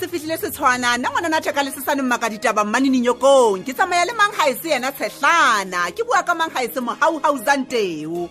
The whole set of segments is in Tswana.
se fitlhile se tshwana nna ngwana na theka le se sa neng maka ditaba mmane ninyokong ke tsamaya le mang ga e se yena tshetlana ke bua ka mang ga e se mogaugauzanteo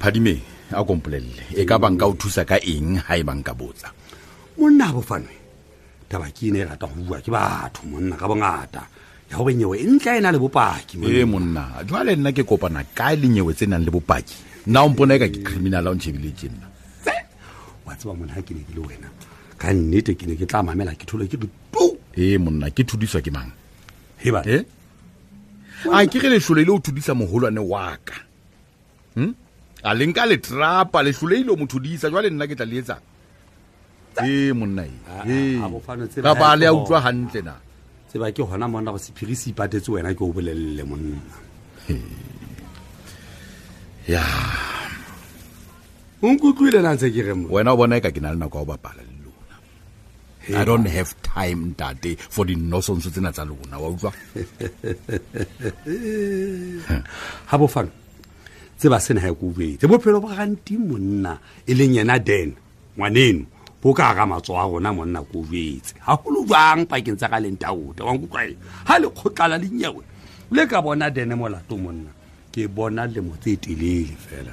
phadime a kompolelele e ka banka o thusa ka eng ha e banka botsa monna a bofanwe taba ke ene e rata go bua ke batho monna ka bongata ya go benyewe e ntla e na le bopaki ee monna jwale nna ke kopana kae lenyewe tse nang le bopaki nna o mpona e ka ke criminal a o ntšhebile tse nna wa tseba monna ga ke ne ke le wena ka nnete ke ne ke tla mamela ke tholo ke re tu ee monna ke thudiswa ke mang heba e eh? a ke ge letlhole le o thudisa mogolwane waka hmm? a le nka le trapa letlhole ile o mo thudisa jwa le nna ke tla le etsang ee monna eka ba le a utlwa gantle na tseba ke gona monna go sephiri se ipatetse wena ke o bolelele monna ya o nkutlwile na ntse ke re wena o bona e ka ke na le nako ya go bapala i don't have time ntate for dinosonso tsena tsa lona wa utlwa ga bofang tse ba sena ga ko ubetse bophelo ba ganti monna e leng yena den ngwaneno bo ka ga matso a rona monna ko ubetse ga golo jang pakeng tsa ga leng taota wankutlwae ga le kgotlala le nyewe le ka bona dene molato monna ke bona lemo tse telele fela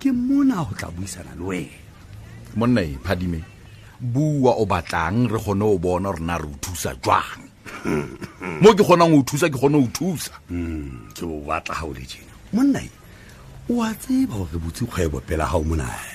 ke mona go tla buisana le wena monna e phadime bua o batlang re kgone o bona gore na re o thusa jwang mo ke kgonang o thusa ke kgone o thusa hmm, ke o batla ga o le jena monna e o a tseba gore botse kgwebo pela ga o monae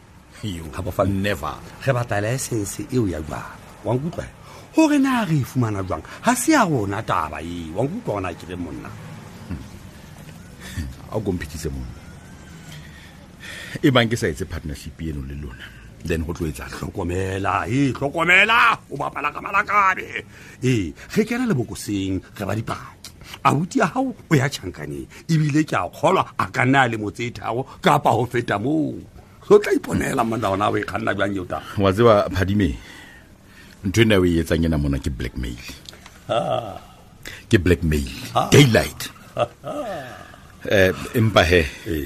ga bofa never ge batla laesense eo ya jwang wa nkutlwa gore na re e fumana jwang ga se ya rona taba ee wa nkutlwa gona ke re monna a o komphethise monna e bang ke sa etse partnership eno le lona then go tlo etsa tlhokomela ee tlhokomela o bapala ka malakabe ee ge ke re lebokoseng re ba dipaki abuti ya gago o ya tšhankaneng ebile ke a kgolwa a ka nna a le motseethago kapa go feta moo so tla iponela monna gona o e kganna bjang yota wa tseba phadime ntho e ne o e etsang ena mona ke blackmail ah. ke blackmail ah. daylight um empa he ee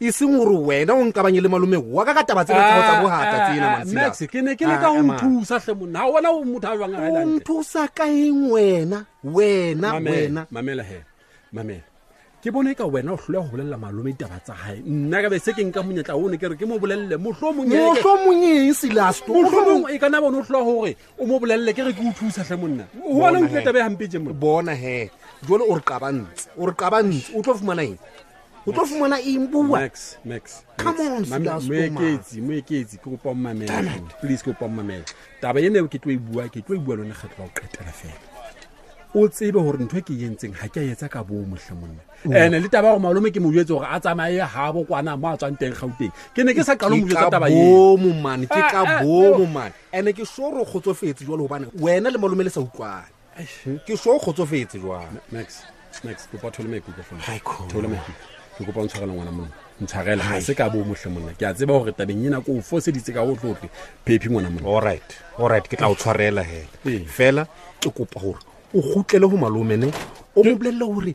e seng gore wena o nkabanye le malome wa ka ka taba tsena tsa go tsa bogata tsena Ah, ah, Mansila. Max, ke ne ke leka Ah, go Emma. nthusa hle monna ga ona o motho a jwang a o Highland. nthusa ka eng wena wena Mamela, wena mamela he mamela ke bone ka wena o tlhole go bolelela malome ditaba tsa gae nna ka be se ke nka monyetla one ke re ke mo bolelele motlho motlho monyeng selasto motlhomong e kana bone o tlhola gore o mo bolelele ke re ke o thusa tlhe monna o bona Bona utlwe he. tabe gampetse mo bona he jole o re qabantse o re qabantse o tlo fumana eng o tlo fumana eng bua max max Come on, Mame- Sudas Kumar. moeketsi moeketsi ke kopa mmamele please ke kopa mmamele taba ene eo ke tlo e bua ke tlo e bua lone kgetlo la go qetela fela o tsebe gore ntho e ke e entseng ga ke a etsa ka boo motlhe monna ene le taba ya gore malome ke mo jetse gore a tsamaye gabo kwana mo a tswang teng gauteng ke ne ke sa kalo mo jetsa taba eo bomo mane ke ka Ah, ah, bomo mane ande ke soro kgotsofetse jalo gobane wena le malome le sa utlwane ke so o kgotsofetse jwang max max kopa thole maikutlo fthole maikutlo ke kopa o ntshwarela ngwana monna ntshwarela ga se ka bo motlhe monna ke a tseba gore tabeng ena ko o foseditse ka o tlotle phephi ngwana monna allright allright ke tla o tshwarela fela fela ke kopa gore o gutlele go malomene o mo bolelele gore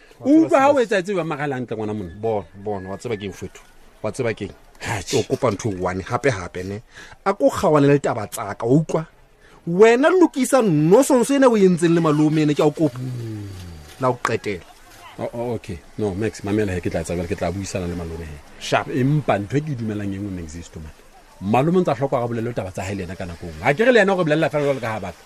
o utlwa ga o etsa etse ba magala ntle ngwana mone bona bona wa tseba keng fetho wa tseba keng o kopa ntho e one gape gape ne a ko gawane le taba tsaka o utlwa wena lokisa nnosonso ene o e ntseng le malome ene ke a o kopa la o qetela Oh, oh, okay no max mamela he ke tla tsabela ke tla buisana le malome he sharp empa ntho e ke e dumelang eng o next man malome o ntsa tlhokwa ga bolelo taba tsa gae le ena ka nako nngwe ga ke re le ena gore bolelela fela jalo ka ga batla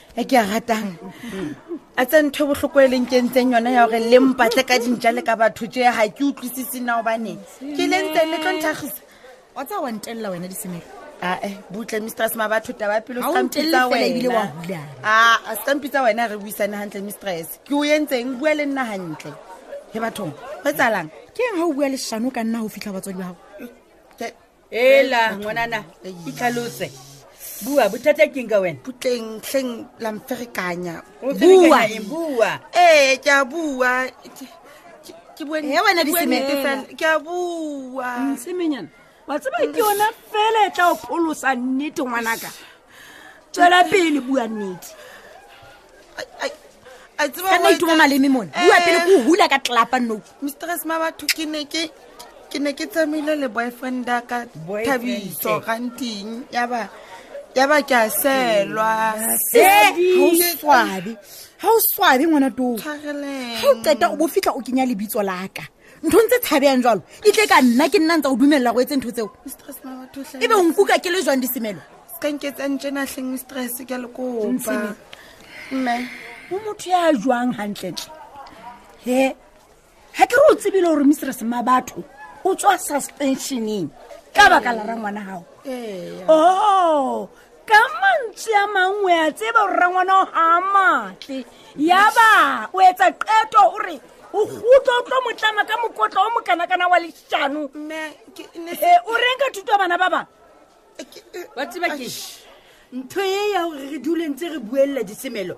e ke a ratang a tse ntho e botlhoko e leng kentseng yone ya gore le mpatle ka dintša le ka batho tse ga ke utlwisise na obane ke le ntseng le tlo nthagisa wa tsa wa ntelela wena disemelo ae butle mistress ma batho taba ya pelo sekampitsa wena a sekampitsa wena re buisane gantle mistress ke o entseng bua le nna gantle he bathong go etsalang ke eng ga o bua leshano ka nna go fitlha batswadi ba gago ela ngwanana itlhalose bua bothata keng ka wena putleng tleng la mferekanya O bua ferekanya eng? bua ee ke a bua Ke- ke- ke bue Ee, wena ke bue disemela. nnete fela. ke a bua nsemenyana wa tseba ke yona fela e tla o pholosa nnete ngwanaka tswela pele bua nnete kana ituma maleme mone bua pele ko hula ka tlapa no mistress ma batho ke ne ke ke ne ke tsamaile le boyfriend a ka thabiso ganting yaba yaba ke a selwa ga o swabe ngwana too ga o qeta o bo fitlha o kenya lebitso laka ntho ntse tshabeyang jalo e tle ka nna ke nna ntsa o dumelela go etse ntho tseo e be onkuka ke le jwang disemelo sekanketsantshenatlheng stress ke le kopa mme o motho ya jwang gantletle he ga ke re o tsebile gore mistress ma batho o tswa suspensioneng ka baka la ra ngwana gago o oh, ka mantswe a mangwe a tseba gore rangwana o ga a matle yaba o etsa qeto o re o gotlo o tlo motlama ka mokotla o mokanakana wa lešano o reng ka thuto bana ba bang wa tseba ke ntho e ya gore re duleng tse re buelela disemelo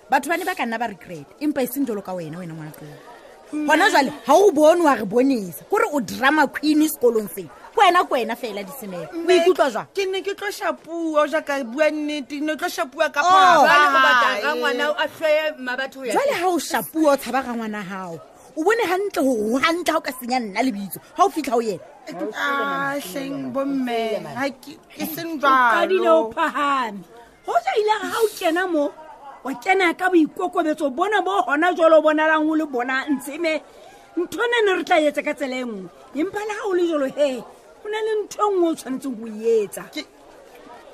batho ba ne ba ka nna ba regret empa e seng jalo ka wena wena ngwana tloo gona jale ga o bone wa re bonesa kore o drama queen sekolong seo kwena kwena fela disemela o ikutlwa jwa ke ne ke tlo shapuo jaaka bua nnete ne tlo shapuo ka oh, jale ga o shapuo o tshaba ga ngwana gago o bone gantle gore o gantle ga o ka senya nna le bitso ga o fitlha o yena atleng bomme e seng jalo go ja ile ga ga o kena mo o kena ka boikokobetso bona bo gona jalo bonalang o le bona ntse me ntho ne ne re tla etse ka tsela e nngwe empa le ga o le jalo he go na le ntho e nngwe o tshwanetseng go etsa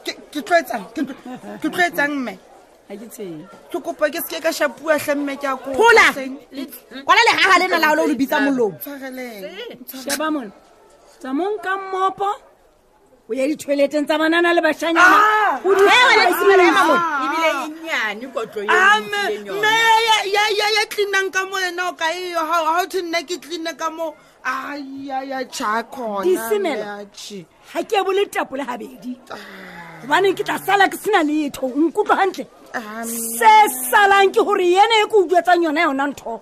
ke tloetsang mme ga ke tseng ke kopa ke seke ka shapua tlhe mme ke akola kwala legaga le na laolo o le bitsa molomo sheba mone tsamong ka mmopo o ya dithoeleteng tsa banana le bashanyana Ah! o di- Eh, wena ke simela ema mo. Ah! ebile e nyane kotlo eo Ah, o me- nkileng me yona. ya- ya- ya- ya- ya cleanang ka mo ena o ka eyo ga ga o thwe nna ke cleane ka mo aya ya cha khona Disemela. leachi. ga ke bole tapole gabedi gobaneng ke tla sala ke sena letho o nkutlwa gantle Ah, se salang ke gore ene e ke uduetsang yona yona ntho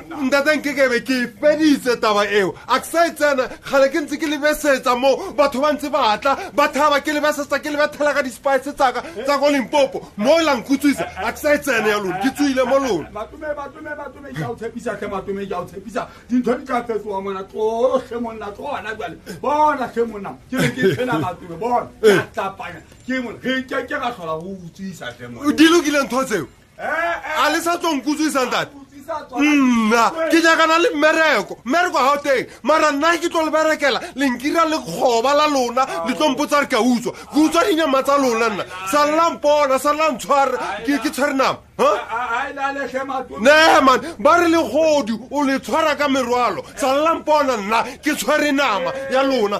ntathanke kebe ke fedise taba eo a ke sa e tsena gale ke ntse ke lebesetsa mo batho ba ntse ba tla ba thaba ke lebesetsa ke lebethela ka di-spice tsaka tsa ko limpopo mo e lang kutswisa a ke sa e tsena ya lone ke tswile mo lone dintho di tla fetoa mona tlotlhe monna tsona jale bona tlhe monna ke ne ke tshena matume bona ke tlapanya ke mona ke ke ra tlhola go utswisa tlhe mona di lokile ntho tseo eh, eh. a le sa tsong kutswisang tate nna ke nyakana le mmereko mmereko ga o teng mara nna ke tlo le berekela lenkira le kgoba la lona le tlo mpotsa re ka utswa ke utswa dinyama tsa lona nna salelang pona salelang tshware ke tshware nama neman ba re legodi o le tshwara ka merwalo salelang pona nna ke tshware nama ya lona